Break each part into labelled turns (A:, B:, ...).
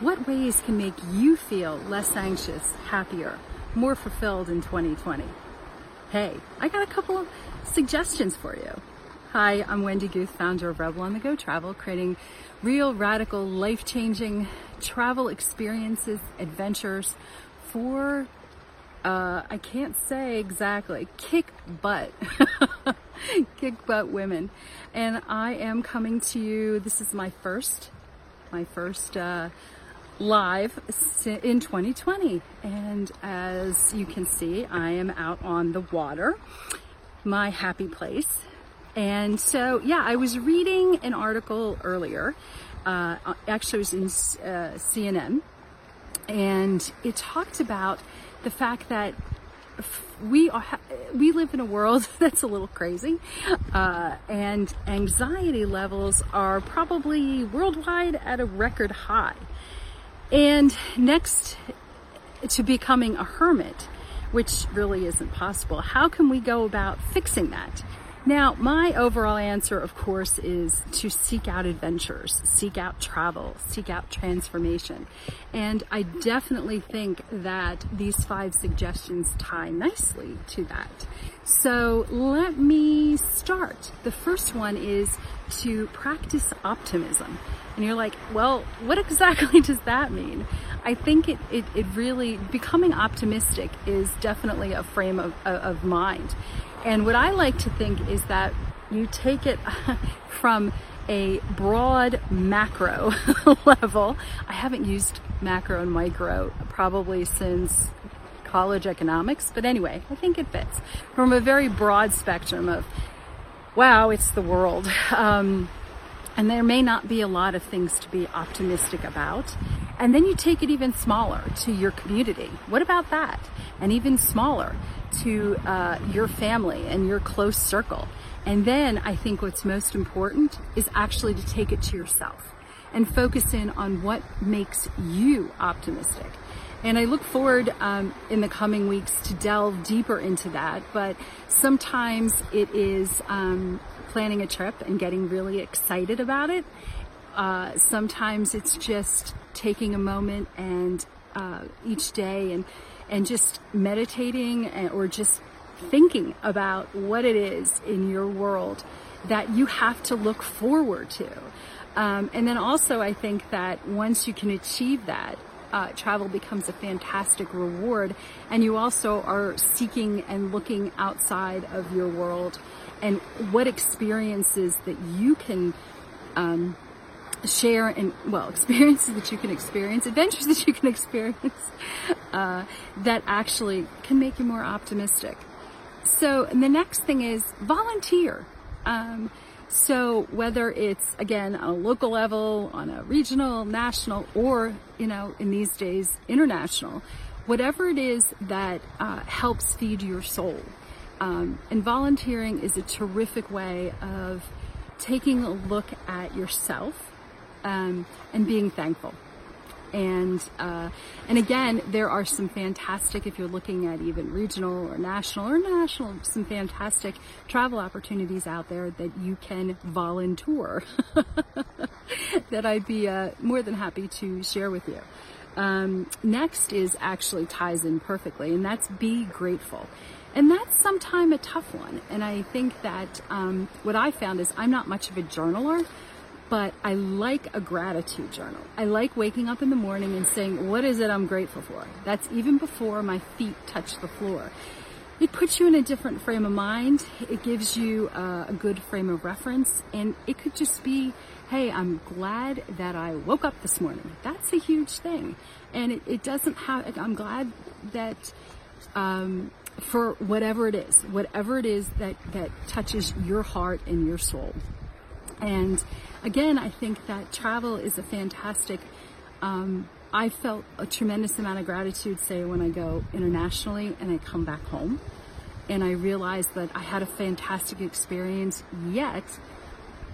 A: what ways can make you feel less anxious, happier, more fulfilled in 2020? Hey, I got a couple of suggestions for you. Hi, I'm Wendy Guth, founder of Rebel on the Go Travel, creating real, radical, life changing travel experiences, adventures for, uh, I can't say exactly, kick butt. kick butt women. And I am coming to you, this is my first, my first, uh, live in 2020. And as you can see, I am out on the water, my happy place. And so, yeah, I was reading an article earlier. Uh, actually, it was in uh, CNN, and it talked about the fact that we are we live in a world that's a little crazy, uh, and anxiety levels are probably worldwide at a record high. And next to becoming a hermit, which really isn't possible, how can we go about fixing that? Now, my overall answer, of course, is to seek out adventures, seek out travel, seek out transformation. And I definitely think that these five suggestions tie nicely to that. So let me start. The first one is to practice optimism. And you're like, well, what exactly does that mean? I think it, it, it really, becoming optimistic is definitely a frame of, of mind. And what I like to think is that you take it from a broad macro level. I haven't used macro and micro probably since college economics, but anyway, I think it fits. From a very broad spectrum of, wow, it's the world. Um, and there may not be a lot of things to be optimistic about. And then you take it even smaller to your community. What about that? And even smaller to uh, your family and your close circle. And then I think what's most important is actually to take it to yourself and focus in on what makes you optimistic. And I look forward um, in the coming weeks to delve deeper into that. But sometimes it is um, planning a trip and getting really excited about it. Uh, sometimes it's just taking a moment and uh, each day and and just meditating or just thinking about what it is in your world that you have to look forward to. Um, and then also, I think that once you can achieve that, uh, travel becomes a fantastic reward, and you also are seeking and looking outside of your world and what experiences that you can um, share and well experiences that you can experience adventures that you can experience uh, that actually can make you more optimistic. So the next thing is volunteer. Um, so whether it's again on a local level on a regional national or you know in these days international whatever it is that uh, helps feed your soul. Um, and volunteering is a terrific way of taking a look at yourself um, and being thankful. And uh, and again, there are some fantastic. If you're looking at even regional or national or national, some fantastic travel opportunities out there that you can volunteer. that I'd be uh, more than happy to share with you. Um, next is actually ties in perfectly, and that's be grateful. And that's sometimes a tough one. And I think that um, what I found is I'm not much of a journaler, but I like a gratitude journal. I like waking up in the morning and saying, what is it I'm grateful for? That's even before my feet touch the floor. It puts you in a different frame of mind. It gives you uh, a good frame of reference. And it could just be, hey, I'm glad that I woke up this morning. That's a huge thing. And it, it doesn't have, I'm glad that, um, for whatever it is, whatever it is that, that touches your heart and your soul. And again, I think that travel is a fantastic. Um, I felt a tremendous amount of gratitude, say, when I go internationally and I come back home. And I realized that I had a fantastic experience, yet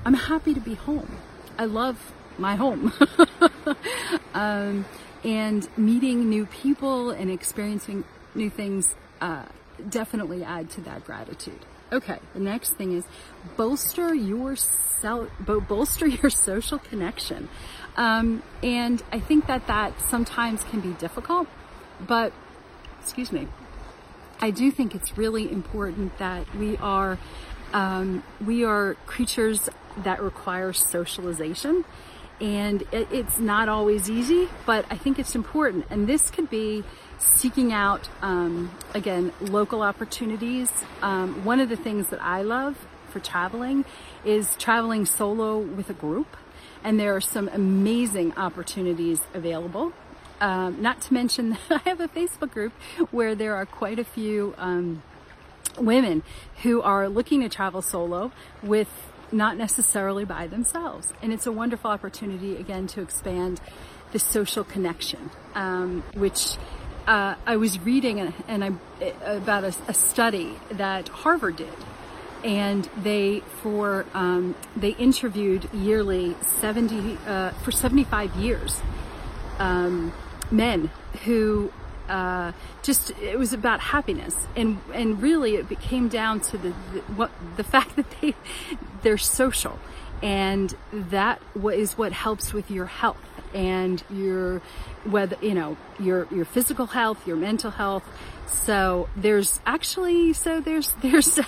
A: I'm happy to be home. I love my home. um, and meeting new people and experiencing new things uh, definitely add to that gratitude. Okay, the next thing is bolster your self, bolster your social connection. Um, and I think that that sometimes can be difficult, but excuse me, I do think it's really important that we are um, we are creatures that require socialization, and it, it's not always easy, but I think it's important. And this could be seeking out um, again local opportunities. Um, one of the things that I love for traveling is traveling solo with a group, and there are some amazing opportunities available. Um, not to mention that I have a Facebook group where there are quite a few um, women who are looking to travel solo with not necessarily by themselves. And it's a wonderful opportunity, again, to expand the social connection, um, which uh, I was reading and I, about a, a, study that Harvard did. And they for um, they interviewed yearly 70 uh, for 75 years um, men who uh, just it was about happiness and and really it came down to the, the, what the fact that they they're social. And that is what helps with your health and your whether you know your your physical health your mental health. So there's actually so there's there's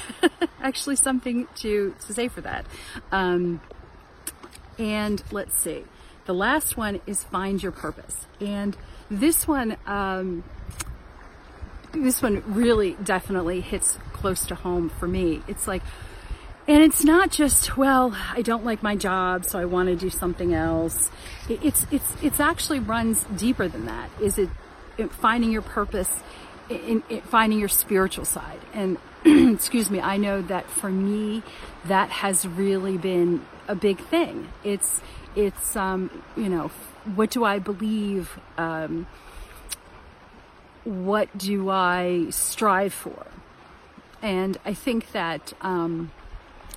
A: actually something to to say for that. Um, and let's see. The last one is find your purpose. And this one, um, this one really definitely hits close to home for me. It's like, and it's not just, well, I don't like my job, so I want to do something else. It's, it's, it's actually runs deeper than that. Is it finding your purpose in, in finding your spiritual side? And excuse me, I know that for me, that has really been a big thing. It's, it's, um, you know, what do I believe? Um, what do I strive for? And I think that um,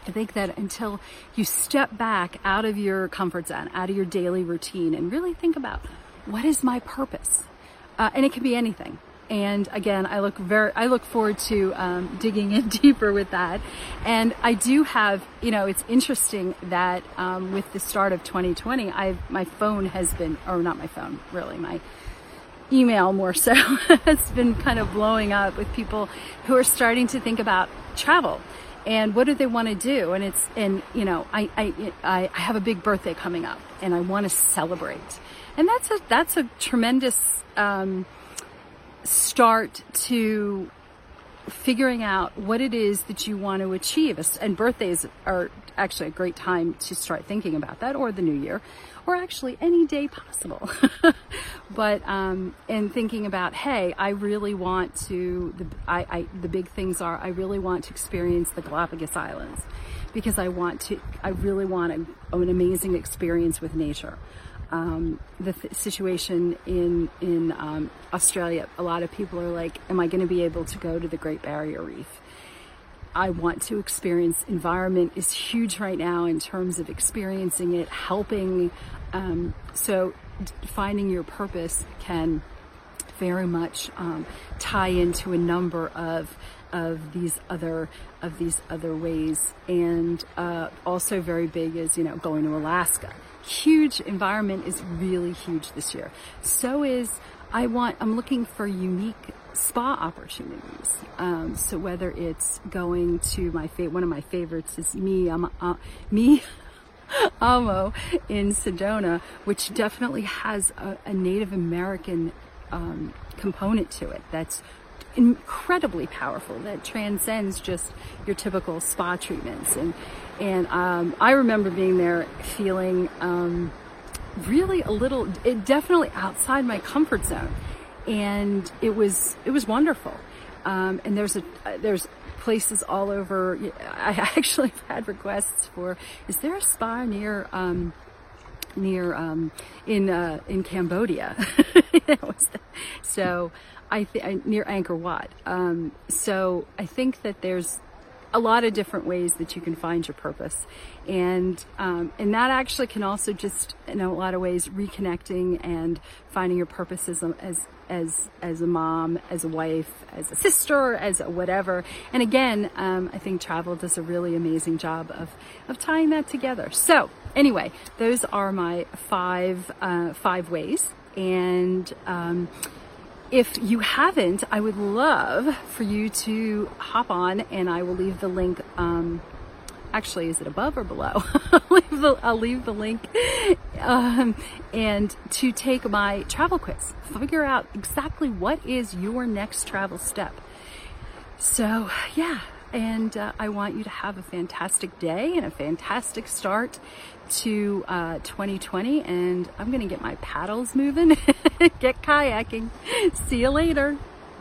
A: I think that until you step back out of your comfort zone, out of your daily routine, and really think about what is my purpose, uh, and it can be anything. And again, I look very, I look forward to um, digging in deeper with that. And I do have, you know, it's interesting that um, with the start of 2020, I my phone has been, or not my phone, really, my email more so has been kind of blowing up with people who are starting to think about travel and what do they want to do and it's and you know I, I i have a big birthday coming up and i want to celebrate and that's a that's a tremendous um, start to figuring out what it is that you want to achieve. And birthdays are actually a great time to start thinking about that, or the new year, or actually any day possible. but um, and thinking about, hey, I really want to. The, I, I, the big things are, I really want to experience the Galapagos Islands because I want to. I really want a, an amazing experience with nature um, the th- situation in in um, Australia. A lot of people are like, "Am I going to be able to go to the Great Barrier Reef?" I want to experience. Environment is huge right now in terms of experiencing it, helping. Um, so, finding your purpose can very much um, tie into a number of of these other of these other ways, and uh, also very big is you know going to Alaska huge environment is really huge this year. So is I want, I'm looking for unique spa opportunities. Um, so whether it's going to my favorite, one of my favorites is me, I'm, uh, me, Amo in Sedona, which definitely has a, a Native American um, component to it. That's incredibly powerful that transcends just your typical spa treatments and and um, I remember being there feeling um, really a little it definitely outside my comfort zone and it was it was wonderful. Um, and there's a there's places all over. I actually had requests for is there a spa near um, near um, in uh, in Cambodia? So I think near Angkor Wat. Um, so I think that there's a lot of different ways that you can find your purpose, and um, and that actually can also just in a lot of ways reconnecting and finding your purpose as a, as as as a mom, as a wife, as a sister, as a whatever. And again, um, I think travel does a really amazing job of of tying that together. So anyway, those are my five uh, five ways, and um, if you haven't, I would love for you to hop on, and I will leave the link. Um, actually, is it above or below? I'll, leave the, I'll, leave the, link. Um, and to take my travel quiz, figure out exactly what is your next travel step. So, yeah, and uh, I want you to have a fantastic day and a fantastic start to uh, 2020. And I'm going to get my paddles moving, get kayaking. See you later.